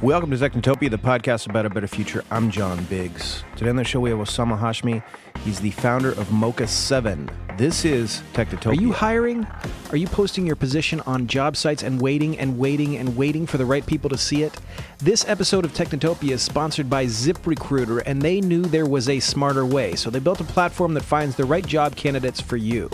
Welcome to Technotopia, the podcast about a better future. I'm John Biggs. Today on the show we have Osama Hashmi. He's the founder of Mocha 7. This is Technotopia. Are you hiring? Are you posting your position on job sites and waiting and waiting and waiting for the right people to see it? This episode of Technotopia is sponsored by ZipRecruiter, and they knew there was a smarter way, so they built a platform that finds the right job candidates for you.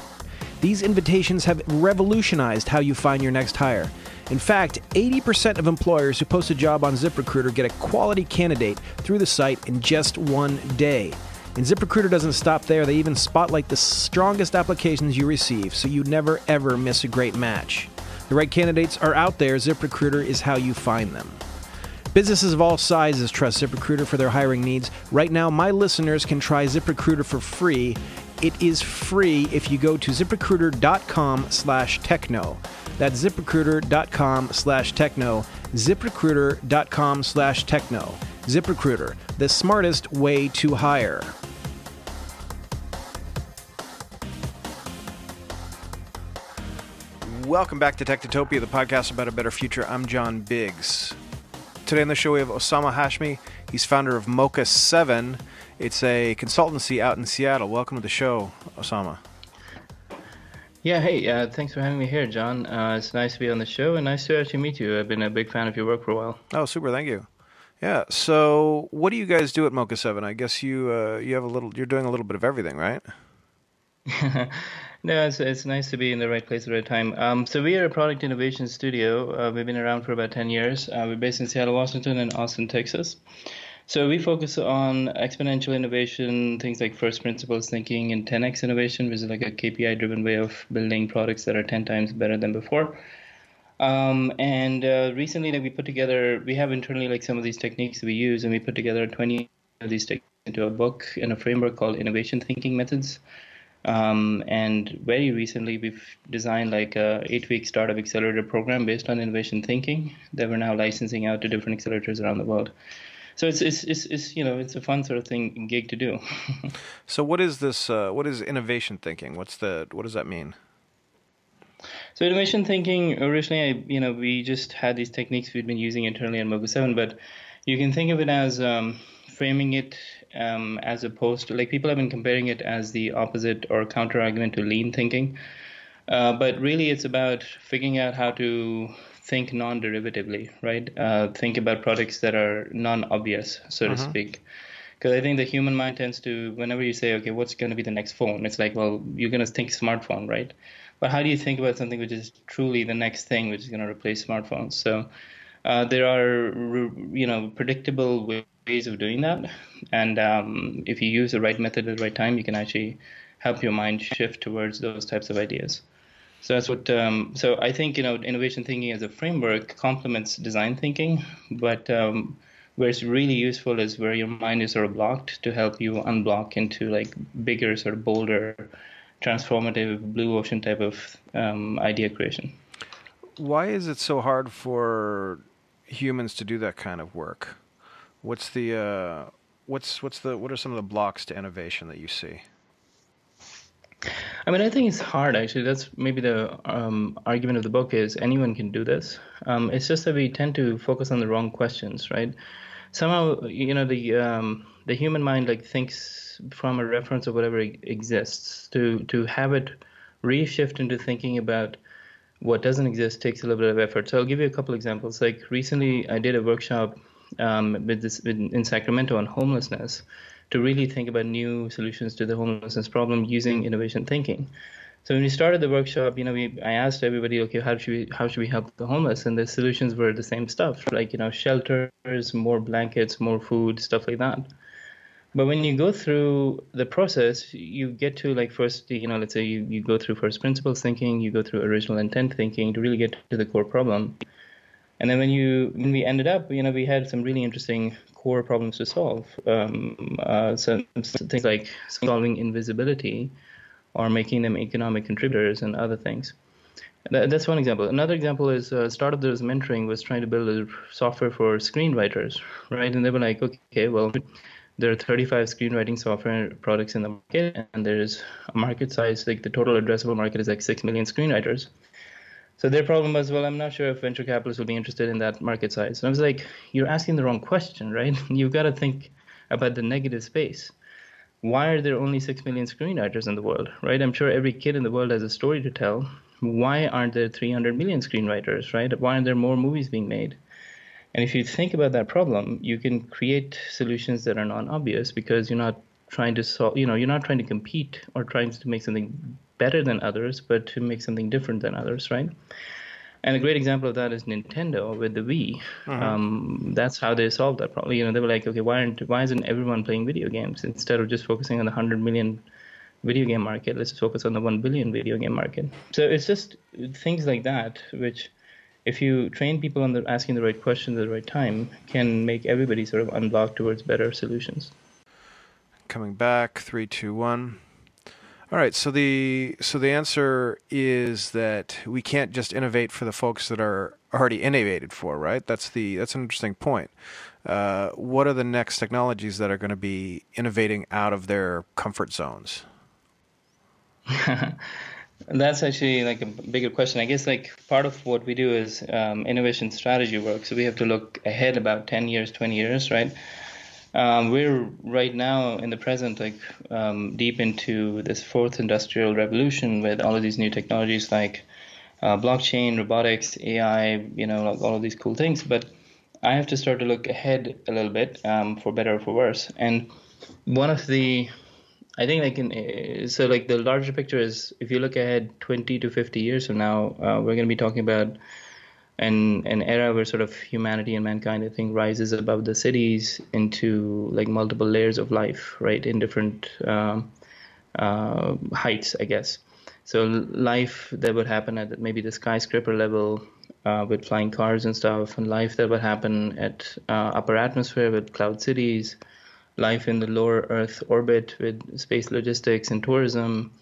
These invitations have revolutionized how you find your next hire. In fact, 80% of employers who post a job on ZipRecruiter get a quality candidate through the site in just one day. And ZipRecruiter doesn't stop there, they even spotlight the strongest applications you receive so you never ever miss a great match. The right candidates are out there, ZipRecruiter is how you find them. Businesses of all sizes trust ZipRecruiter for their hiring needs. Right now, my listeners can try ZipRecruiter for free. It is free if you go to ziprecruiter.com slash techno. That's ziprecruiter.com slash techno. ziprecruiter.com slash techno. ZipRecruiter, the smartest way to hire. Welcome back to Technotopia, the podcast about a better future. I'm John Biggs. Today on the show we have Osama Hashmi. He's founder of Mocha 7. It's a consultancy out in Seattle. Welcome to the show, Osama. Yeah, hey, uh, thanks for having me here, John. Uh, it's nice to be on the show and nice to actually meet you. I've been a big fan of your work for a while. Oh, super, thank you. Yeah. So, what do you guys do at Mocha Seven? I guess you uh, you have a little. You're doing a little bit of everything, right? no, it's it's nice to be in the right place at the right time. Um, so we are a product innovation studio. Uh, we've been around for about ten years. Uh, we're based in Seattle, Washington, and Austin, Texas. So we focus on exponential innovation, things like first principles thinking, and 10x innovation, which is like a KPI-driven way of building products that are 10 times better than before. Um, and uh, recently, like we put together, we have internally like some of these techniques that we use, and we put together 20 of these techniques into a book and a framework called Innovation Thinking Methods. Um, and very recently, we've designed like a eight-week startup accelerator program based on innovation thinking that we're now licensing out to different accelerators around the world. So it's it's it's, it's you know it's a fun sort of thing gig to do. so what is this? Uh, what is innovation thinking? What's the what does that mean? So innovation thinking originally, I, you know, we just had these techniques we'd been using internally at Mocha Seven, but you can think of it as um, framing it um, as opposed to like people have been comparing it as the opposite or counter argument to lean thinking. Uh, but really, it's about figuring out how to think non-derivatively, right? Uh, think about products that are non-obvious, so uh-huh. to speak. Because I think the human mind tends to, whenever you say, okay, what's going to be the next phone? It's like, well, you're going to think smartphone, right? But how do you think about something which is truly the next thing, which is going to replace smartphones? So uh, there are, you know, predictable ways of doing that, and um, if you use the right method at the right time, you can actually help your mind shift towards those types of ideas. So that's what. Um, so I think you know innovation thinking as a framework complements design thinking, but um, where it's really useful is where your mind is sort of blocked to help you unblock into like bigger, sort of bolder, transformative blue ocean type of um, idea creation. Why is it so hard for humans to do that kind of work? What's the uh, what's what's the what are some of the blocks to innovation that you see? I mean, I think it's hard actually. That's maybe the um, argument of the book is anyone can do this. Um, it's just that we tend to focus on the wrong questions, right? Somehow, you know, the um, the human mind like thinks from a reference of whatever exists. To to have it reshift into thinking about what doesn't exist takes a little bit of effort. So I'll give you a couple examples. Like recently, I did a workshop um, with this in Sacramento on homelessness to really think about new solutions to the homelessness problem using innovation thinking. So when we started the workshop, you know, we I asked everybody, okay, how should we how should we help the homeless? And the solutions were the same stuff, like you know, shelters, more blankets, more food, stuff like that. But when you go through the process, you get to like first, you know, let's say you, you go through first principles thinking, you go through original intent thinking to really get to the core problem. And then when you when we ended up, you know, we had some really interesting core problems to solve. Um, uh, so, things like solving invisibility or making them economic contributors and other things. That, that's one example. Another example is uh, startup that was mentoring was trying to build a software for screenwriters, right? And they were like, okay, well, there are 35 screenwriting software products in the market, and there's a market size like the total addressable market is like six million screenwriters. So their problem was, well, I'm not sure if venture capitalists will be interested in that market size. And I was like, you're asking the wrong question, right? You've got to think about the negative space. Why are there only 6 million screenwriters in the world, right? I'm sure every kid in the world has a story to tell. Why aren't there 300 million screenwriters, right? Why aren't there more movies being made? And if you think about that problem, you can create solutions that are non-obvious because you're not trying to solve, you know, you're not trying to compete or trying to make something better than others, but to make something different than others, right? And a great example of that is Nintendo with the Wii. Mm-hmm. Um, that's how they solved that problem. You know, they were like, okay, why aren't why isn't everyone playing video games instead of just focusing on the hundred million video game market? Let's focus on the one billion video game market. So it's just things like that which if you train people on the asking the right questions at the right time, can make everybody sort of unblock towards better solutions. Coming back, three, two, one. All right, so the so the answer is that we can't just innovate for the folks that are already innovated for, right? That's the that's an interesting point. Uh, what are the next technologies that are going to be innovating out of their comfort zones? That's actually like a bigger question. I guess like part of what we do is um, innovation strategy work. So we have to look ahead about 10 years, 20 years, right? Um, we're right now in the present, like um, deep into this fourth industrial revolution with all of these new technologies like uh, blockchain, robotics, AI, you know, like all of these cool things. But I have to start to look ahead a little bit, um, for better or for worse. And one of the I think like in uh, so like the larger picture is if you look ahead 20 to 50 years from now, uh, we're going to be talking about an an era where sort of humanity and mankind I think rises above the cities into like multiple layers of life, right, in different um, uh, heights, I guess. So life that would happen at maybe the skyscraper level uh, with flying cars and stuff, and life that would happen at uh, upper atmosphere with cloud cities life in the lower Earth orbit with space logistics and tourism,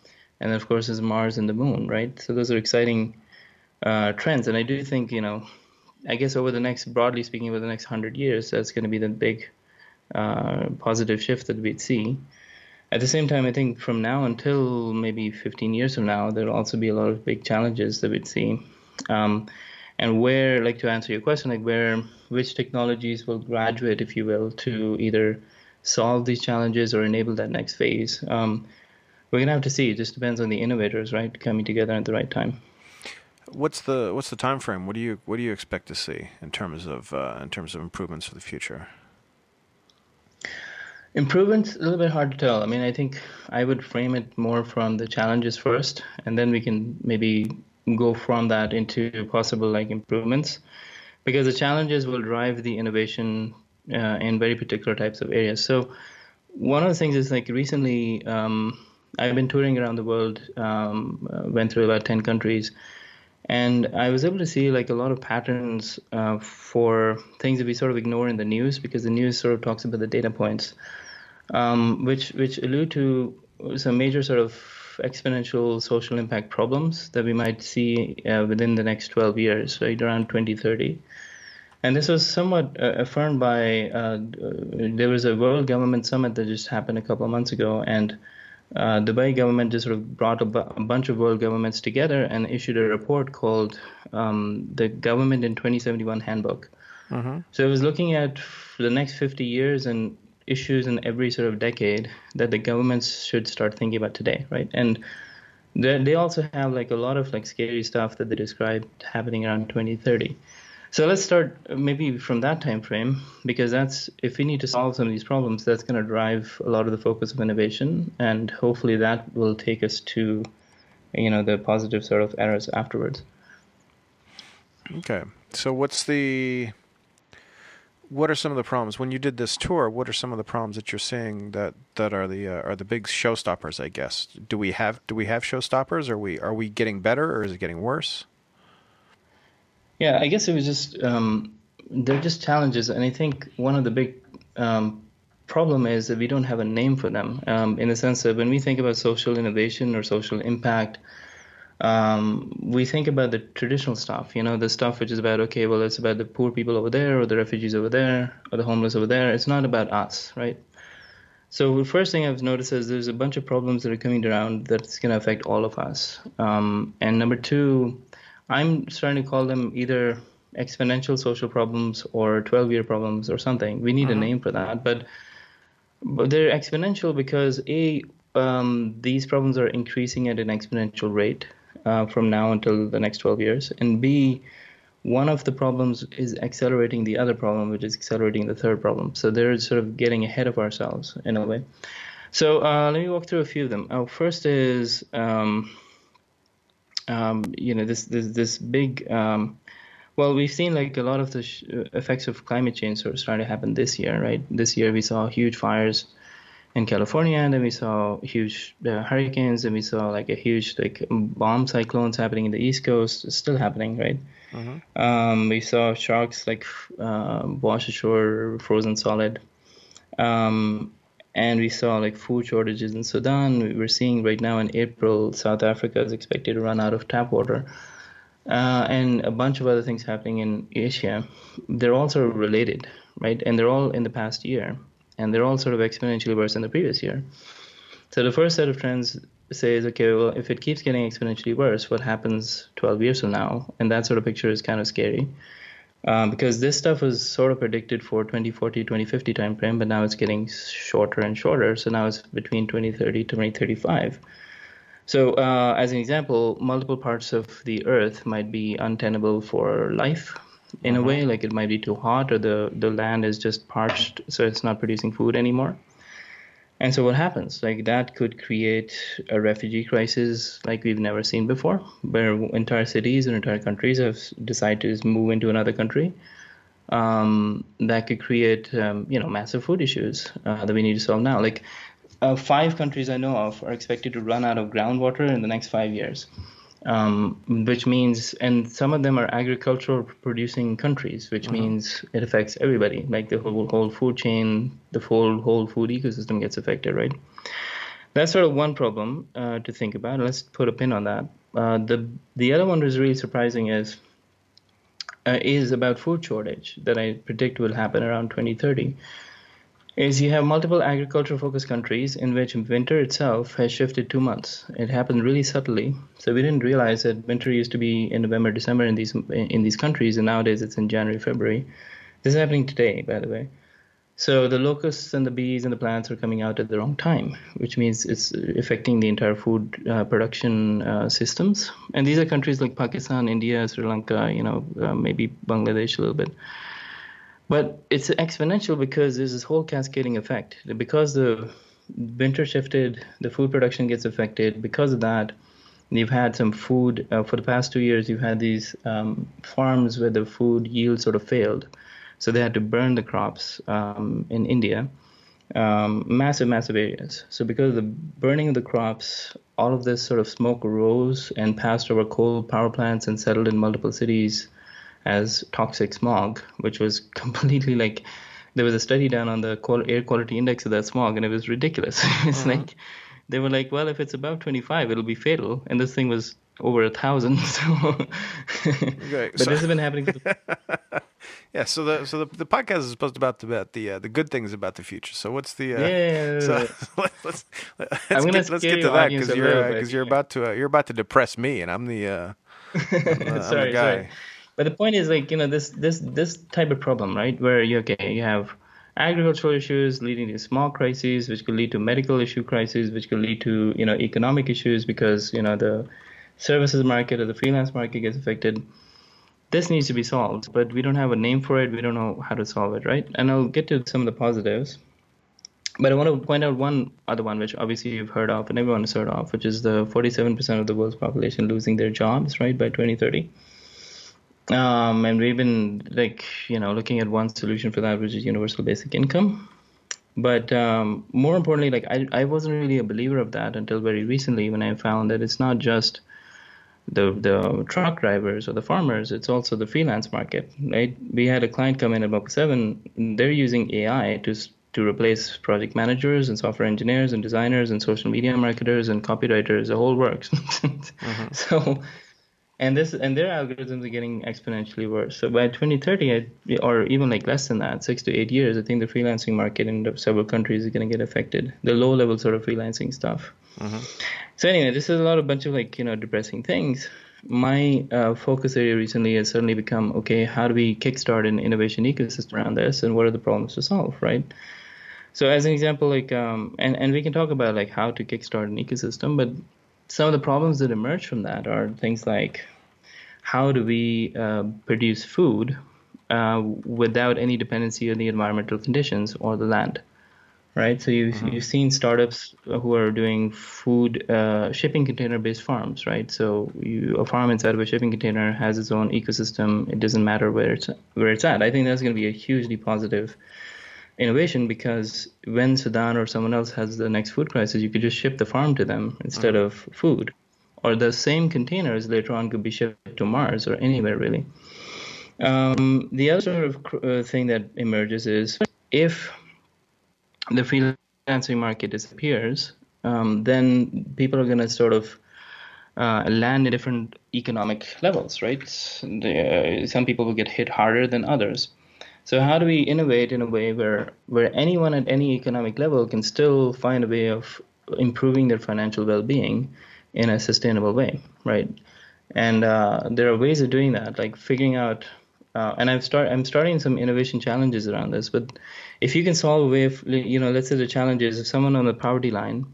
and of course, is Mars and the Moon, right? So those are exciting uh, trends, and I do think you know, I guess over the next, broadly speaking, over the next hundred years, that's going to be the big uh, positive shift that we'd see. At the same time, I think from now until maybe 15 years from now, there'll also be a lot of big challenges that we'd see. Um, and where, like to answer your question, like where, which technologies will graduate, if you will, to either solve these challenges or enable that next phase. Um, we're gonna have to see. It just depends on the innovators, right, coming together at the right time. What's the what's the time frame? What do you what do you expect to see in terms of uh, in terms of improvements for the future? Improvements a little bit hard to tell. I mean, I think I would frame it more from the challenges first, and then we can maybe go from that into possible like improvements, because the challenges will drive the innovation uh, in very particular types of areas. So one of the things is like recently um, I've been touring around the world, um, uh, went through about 10 countries, and I was able to see like a lot of patterns uh, for things that we sort of ignore in the news because the news sort of talks about the data points, um, which which allude to some major sort of exponential social impact problems that we might see uh, within the next 12 years, right around 2030. And this was somewhat uh, affirmed by uh, there was a World Government Summit that just happened a couple of months ago, and uh, Dubai government just sort of brought a, bu- a, bunch of world governments together and issued a report called um, the Government in 2071 Handbook. Mm-hmm. So it was looking at the next 50 years and issues in every sort of decade that the governments should start thinking about today, right? And they also have like a lot of like scary stuff that they described happening around 2030. So let's start maybe from that time frame because that's if we need to solve some of these problems, that's going to drive a lot of the focus of innovation, and hopefully that will take us to, you know, the positive sort of errors afterwards. Okay, so what's the what are some of the problems when you did this tour? What are some of the problems that you're seeing that that are the uh, are the big showstoppers? I guess do we have do we have showstoppers? Are we are we getting better or is it getting worse? Yeah, I guess it was just um, they're just challenges, and I think one of the big um, problem is that we don't have a name for them. Um, in the sense that when we think about social innovation or social impact, um, we think about the traditional stuff. You know, the stuff which is about okay, well, it's about the poor people over there, or the refugees over there, or the homeless over there. It's not about us, right? So the first thing I've noticed is there's a bunch of problems that are coming around that's going to affect all of us. Um, and number two, I'm starting to call them either exponential social problems or 12 year problems or something. We need uh-huh. a name for that, but but they're exponential because a um, these problems are increasing at an exponential rate uh, from now until the next 12 years, and b one of the problems is accelerating the other problem, which is accelerating the third problem. So they're sort of getting ahead of ourselves in a way. So uh, let me walk through a few of them. Uh, first is um, um, you know this this this big um, well we've seen like a lot of the sh- effects of climate change sort of starting to happen this year right? This year we saw huge fires in California and then we saw huge uh, hurricanes and we saw like a huge like bomb cyclones happening in the east coast it's still happening right? Mm-hmm. um, we saw sharks like uh, wash ashore frozen solid. Um, and we saw like food shortages in Sudan. We're seeing right now in April, South Africa is expected to run out of tap water, uh, and a bunch of other things happening in Asia. They're all sort of related, right? And they're all in the past year, and they're all sort of exponentially worse than the previous year. So the first set of trends says, okay, well, if it keeps getting exponentially worse, what happens 12 years from now? And that sort of picture is kind of scary um, because this stuff was sort of predicted for 2040 2050 timeframe but now it's getting shorter and shorter. So now it's between 2030 to 2035 so uh, as an example multiple parts of the earth might be untenable for life in a way like it might be too hot or the, the land is just parched so it's not producing food anymore and so what happens? Like that could create a refugee crisis like we've never seen before, where entire cities and entire countries have decided to move into another country. Um, that could create, um, you know, massive food issues uh, that we need to solve now. Like uh, five countries I know of are expected to run out of groundwater in the next five years um, which means, and some of them are agricultural producing countries, which mm-hmm. means it affects everybody, like the whole, whole food chain, the whole whole food ecosystem gets affected, right? That's sort of one problem uh, to think about. Let's put a pin on that. Uh, the the other one was really surprising is uh, is about food shortage that I predict will happen around 2030 is you have multiple agriculture focused countries in which winter itself has shifted two months. It happened really subtly. So we didn't realize that winter used to be in November, December in these in these countries, and nowadays it's in January, February. This is happening today, by the way. So the locusts and the bees and the plants are coming out at the wrong time, which means it's affecting the entire food uh, production uh, systems. And these are countries like Pakistan, India, Sri Lanka, you know, uh, maybe Bangladesh a little bit. But it's exponential because there's this whole cascading effect. Because the winter shifted, the food production gets affected. Because of that, you've had some food uh, for the past two years. You've had these um, farms where the food yield sort of failed, so they had to burn the crops um, in India, um, massive, massive areas. So because of the burning of the crops, all of this sort of smoke rose and passed over coal power plants and settled in multiple cities as toxic smog, which was completely like there was a study done on the air quality index of that smog, and it was ridiculous. it's uh-huh. like they were like, well, if it's above 25, it'll be fatal, and this thing was over a thousand. So, okay, but so, this has been happening. yeah. So the so the, the podcast is supposed to about the about the uh, the good things about the future. So what's the uh, yeah? So let's let's, let's get, let's get to that because you're because uh, you're about to uh, you're about to depress me, and I'm the uh, I'm the, sorry, I'm the guy. Sorry. But the point is like you know this this this type of problem, right? Where you okay, you have agricultural issues leading to small crises, which could lead to medical issue crises, which could lead to you know economic issues because you know the services market or the freelance market gets affected. This needs to be solved, but we don't have a name for it. We don't know how to solve it, right? And I'll get to some of the positives. But I want to point out one other one, which obviously you've heard of and everyone has heard of, which is the 47% of the world's population losing their jobs, right, by 2030. Um, and we've been like you know looking at one solution for that, which is universal basic income. But um, more importantly, like I, I wasn't really a believer of that until very recently when I found that it's not just the the truck drivers or the farmers, it's also the freelance market, right? We had a client come in at Mocha Seven. They're using AI to to replace project managers and software engineers and designers and social media marketers and copywriters. The whole works. mm-hmm. So and this and their algorithms are getting exponentially worse. So by 2030, or even like less than that, six to eight years, I think the freelancing market in several countries is going to get affected. The low level sort of freelancing stuff. Mm-hmm. So anyway, this is a lot of bunch of like you know depressing things. my uh, focus area recently has certainly become okay, how do we kickstart an innovation ecosystem around this, and what are the problems to solve, right? So, as an example, like, um, and and we can talk about like how to kickstart an ecosystem, but some of the problems that emerge from that are things like how do we uh, produce food uh, without any dependency on the environmental conditions or the land right? So you've, mm-hmm. you've seen startups who are doing food uh, shipping container based farms, right? So you, a farm inside of a shipping container has its own ecosystem. It doesn't matter where it's where it's at. I think that's going to be a hugely positive innovation because when Sudan or someone else has the next food crisis, you could just ship the farm to them instead mm-hmm. of food. Or the same containers later on could be shipped to Mars or anywhere really. Um, the other sort of uh, thing that emerges is if the freelancing market disappears, um, then people are going to sort of uh, land in different economic levels, right? The, uh, some people will get hit harder than others. So how do we innovate in a way where where anyone at any economic level can still find a way of improving their financial well-being in a sustainable way, right? And uh, there are ways of doing that, like figuring out. Uh, and I've start I'm starting some innovation challenges around this, but if you can solve a way of you know let's say the challenge is if someone on the poverty line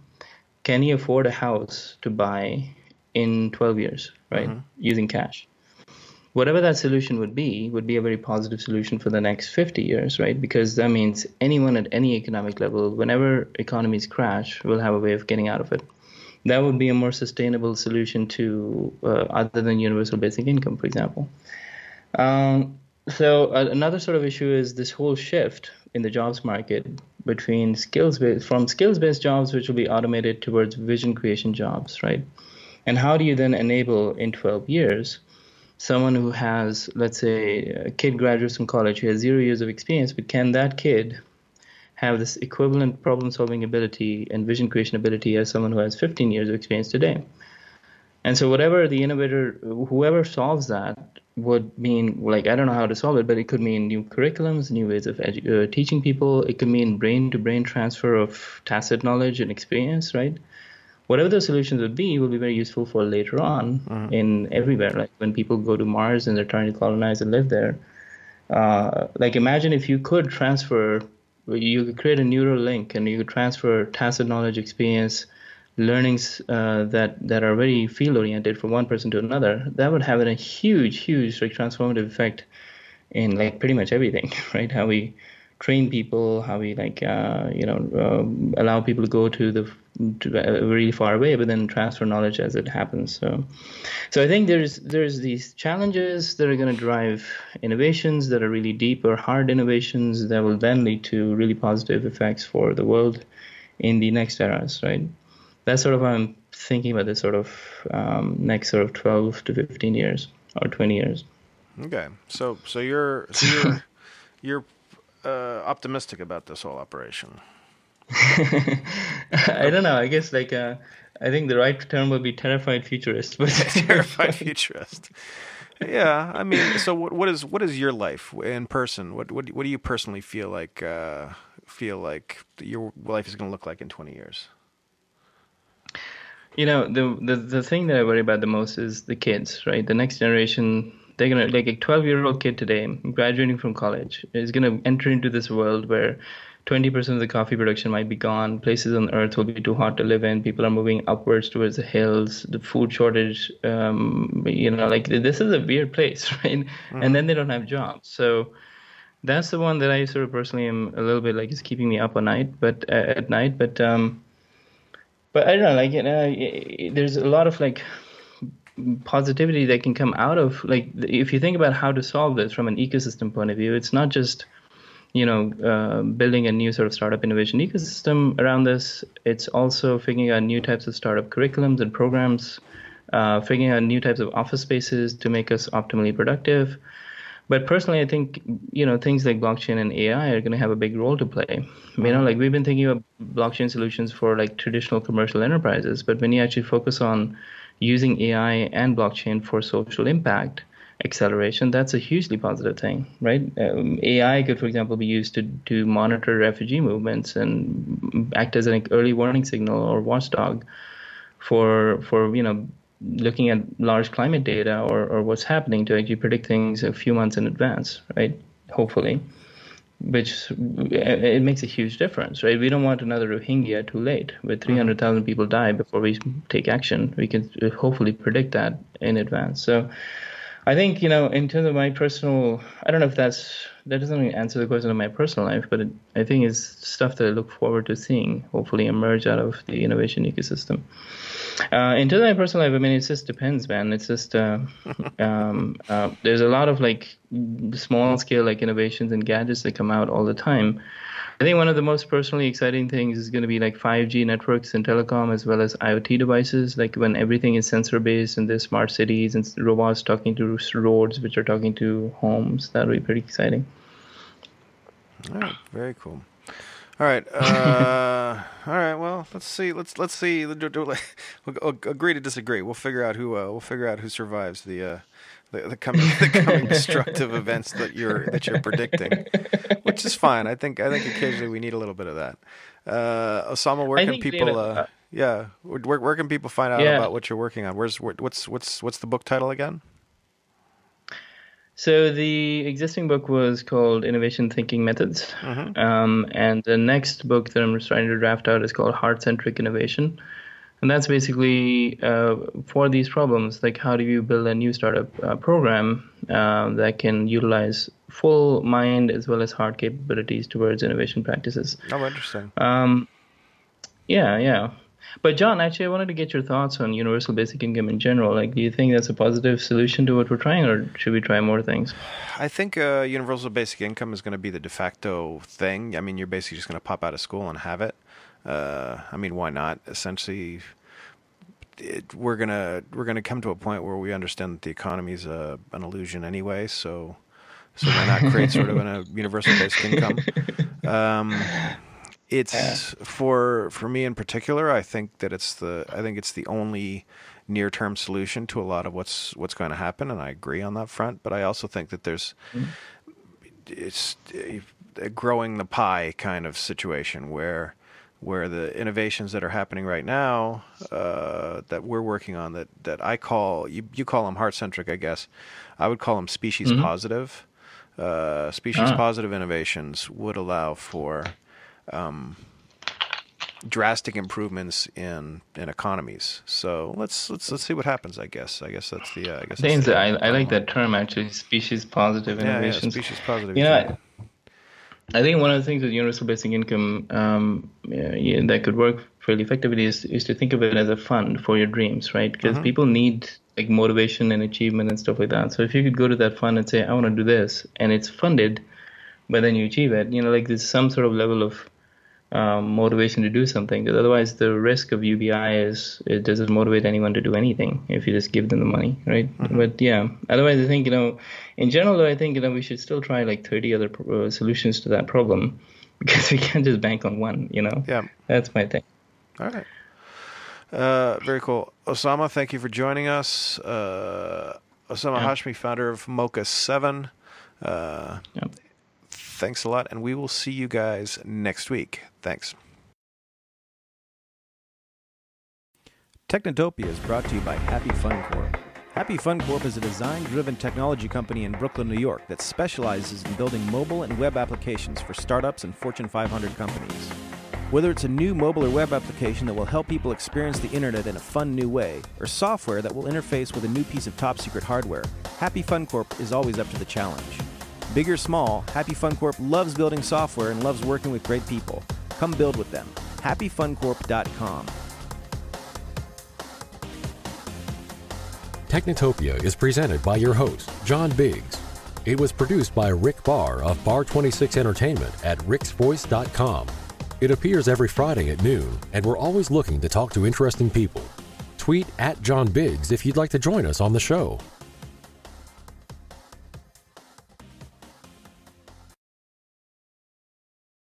can he afford a house to buy in 12 years right mm-hmm. using cash whatever that solution would be would be a very positive solution for the next 50 years right because that means anyone at any economic level whenever economies crash will have a way of getting out of it that would be a more sustainable solution to uh, other than universal basic income for example. Um, so uh, another sort of issue is this whole shift in the jobs market between skills based from skills based jobs which will be automated towards vision creation jobs right? And how do you then enable in 12 years someone who has let's say a kid graduates from college who has zero years of experience but can that kid have this equivalent problem solving ability and vision creation ability as someone who has 15 years of experience today and so whatever the innovator whoever solves that would mean like I don't know how to solve it, but it could mean new curriculums, new ways of edu- uh, teaching people. It could mean brain-to-brain transfer of tacit knowledge and experience, right? Whatever the solutions would be, will be very useful for later on mm-hmm. in everywhere. Like when people go to Mars and they're trying to colonize and live there. Uh, like imagine if you could transfer, you could create a neural link and you could transfer tacit knowledge, experience, learnings uh, that that are very field oriented from one person to another, that would have a huge, huge like transformative effect in like pretty much everything, right? How we train people, how we like uh, you know uh, allow people to go to the to uh, really far away, but then transfer knowledge as it happens. So, so I think there's there's these challenges that are going to drive innovations that are really deep or hard innovations that will then lead to really positive effects for the world in the next eras, right? that's sort of how I'm thinking about this sort of um, next sort of 12 to 15 years or 20 years. Okay, so so you're so you're you're uh, optimistic about this whole operation. I don't know. I guess like uh, I think the right term would be terrified futurist. But terrified futurist. Yeah, I mean, so what, what is what is your life in person? What what what do you personally feel like uh, feel like your life is going to look like in twenty years? You know, the, the the thing that I worry about the most is the kids, right? The next generation, they're gonna like a 12 year old kid today, graduating from college, is gonna enter into this world where 20% of the coffee production might be gone. Places on Earth will be too hot to live in. People are moving upwards towards the hills. The food shortage, um, you know, like this is a weird place, right? Mm-hmm. And then they don't have jobs. So that's the one that I sort of personally am a little bit like is keeping me up at night, but uh, at night. But um, but I don't know, like you know, there's a lot of like positivity that can come out of like if you think about how to solve this from an ecosystem point of view, it's not just you know uh, building a new sort of startup innovation ecosystem around this. It's also figuring out new types of startup curriculums and programs, uh, figuring out new types of office spaces to make us optimally productive. But personally, I think you know things like blockchain and AI are going to have a big role to play. You know, like we've been thinking of blockchain solutions for like traditional commercial enterprises, but when you actually focus on using AI and blockchain for social impact acceleration, that's a hugely positive thing, right? Um, AI could, for example, be used to to monitor refugee movements and act as an early warning signal or watchdog for for you know looking at large climate data or, or what's happening to actually predict things a few months in advance, right? Hopefully, which it makes a huge difference, right? We don't want another Rohingya too late. With mm-hmm. 300,000 people die before we take action, we can uh, hopefully predict that in advance. So I think, you know, in terms of my personal, I don't know if that's, that doesn't answer the question of my personal life, but it, I think it's stuff that I look forward to seeing hopefully emerge out of the innovation ecosystem. Uh, in terms of my personal life, I mean, it just depends, man. It's just uh, um, uh, there's a lot of like small scale like innovations and gadgets that come out all the time. I think one of the most personally exciting things is going to be like 5G networks and telecom, as well as IoT devices. Like when everything is sensor based and there's smart cities and robots talking to roads, which are talking to homes. That'll be pretty exciting. All right, very cool. All right. Uh, all right. Well, let's see. Let's let's see. We'll agree to disagree. We'll figure out who. Uh, we'll figure out who survives the. Uh, the, the coming the coming destructive events that you're that you're predicting, which is fine. I think I think occasionally we need a little bit of that. Uh, Osama, where can people? Uh, yeah, where where can people find out yeah. about what you're working on? Where's where, what's what's what's the book title again? So the existing book was called Innovation Thinking Methods, mm-hmm. um, and the next book that I'm trying to draft out is called Heart Centric Innovation, and that's basically uh, for these problems. Like, how do you build a new startup uh, program uh, that can utilize full mind as well as hard capabilities towards innovation practices? Oh, interesting. Um, yeah, yeah. But John, actually, I wanted to get your thoughts on universal basic income in general. Like, do you think that's a positive solution to what we're trying, or should we try more things? I think uh, universal basic income is going to be the de facto thing. I mean, you're basically just going to pop out of school and have it. Uh, I mean, why not? Essentially, it, we're gonna we're gonna come to a point where we understand that the economy is a, an illusion anyway. So, so why not create sort of a universal basic income? Um, it's yeah. for for me in particular. I think that it's the I think it's the only near term solution to a lot of what's what's going to happen, and I agree on that front. But I also think that there's mm-hmm. it's a growing the pie kind of situation where where the innovations that are happening right now uh, that we're working on that that I call you you call them heart centric, I guess. I would call them species mm-hmm. positive. Uh, species ah. positive innovations would allow for um, drastic improvements in in economies. So let's let's let's see what happens. I guess I guess that's the uh, I guess I, I like that term actually. Species positive innovations. Yeah, species positive. You know, I, think one of the things with universal basic income um, yeah, that could work fairly effectively is is to think of it as a fund for your dreams, right? Because mm-hmm. people need like motivation and achievement and stuff like that. So if you could go to that fund and say, I want to do this, and it's funded, but then you achieve it, you know, like there's some sort of level of um, motivation to do something. Because otherwise, the risk of UBI is it doesn't motivate anyone to do anything if you just give them the money, right? Mm-hmm. But yeah, otherwise, I think you know, in general, though, I think you know we should still try like 30 other uh, solutions to that problem because we can't just bank on one. You know, yeah, that's my thing. All right. Uh, very cool. Osama, thank you for joining us. Uh, Osama yeah. Hashmi, founder of Mocha 7. Uh, yeah. Thanks a lot, and we will see you guys next week. Thanks. Technotopia is brought to you by Happy Fun Corp. Happy Fun Corp is a design driven technology company in Brooklyn, New York that specializes in building mobile and web applications for startups and Fortune 500 companies. Whether it's a new mobile or web application that will help people experience the internet in a fun new way, or software that will interface with a new piece of top secret hardware, Happy Fun Corp is always up to the challenge. Big or small, Happy Fun Corp loves building software and loves working with great people. Come build with them. HappyFunCorp.com. Technotopia is presented by your host, John Biggs. It was produced by Rick Barr of Bar 26 Entertainment at ricksvoice.com. It appears every Friday at noon, and we're always looking to talk to interesting people. Tweet at John Biggs if you'd like to join us on the show.